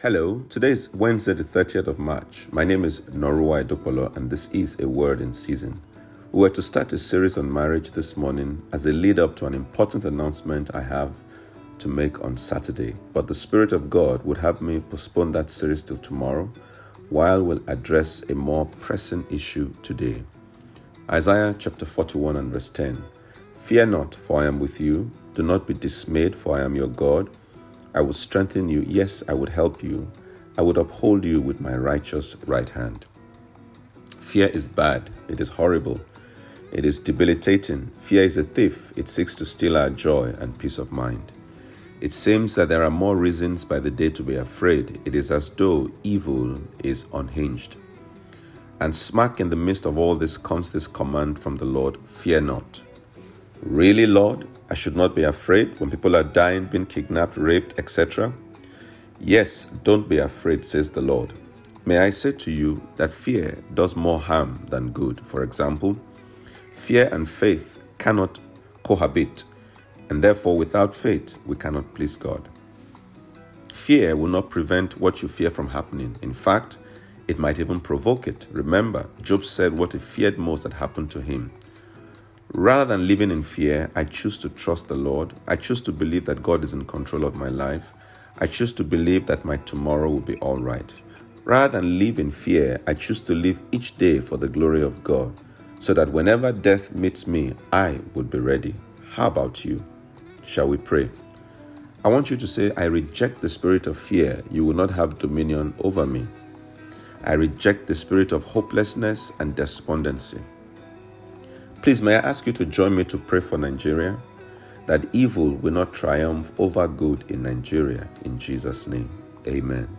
Hello, today is Wednesday, the 30th of March. My name is Norua Edopolo, and this is a word in season. We were to start a series on marriage this morning as a lead up to an important announcement I have to make on Saturday, but the Spirit of God would have me postpone that series till tomorrow while we'll address a more pressing issue today. Isaiah chapter 41 and verse 10 Fear not, for I am with you. Do not be dismayed, for I am your God. I will strengthen you. Yes, I would help you. I would uphold you with my righteous right hand. Fear is bad. It is horrible. It is debilitating. Fear is a thief. It seeks to steal our joy and peace of mind. It seems that there are more reasons by the day to be afraid. It is as though evil is unhinged. And smack in the midst of all this comes this command from the Lord Fear not. Really, Lord? I should not be afraid when people are dying, being kidnapped, raped, etc. Yes, don't be afraid, says the Lord. May I say to you that fear does more harm than good. For example, fear and faith cannot cohabit, and therefore, without faith, we cannot please God. Fear will not prevent what you fear from happening. In fact, it might even provoke it. Remember, Job said what he feared most had happened to him. Rather than living in fear, I choose to trust the Lord. I choose to believe that God is in control of my life. I choose to believe that my tomorrow will be all right. Rather than live in fear, I choose to live each day for the glory of God, so that whenever death meets me, I would be ready. How about you? Shall we pray? I want you to say, I reject the spirit of fear. You will not have dominion over me. I reject the spirit of hopelessness and despondency. Please, may I ask you to join me to pray for Nigeria that evil will not triumph over good in Nigeria. In Jesus' name, amen.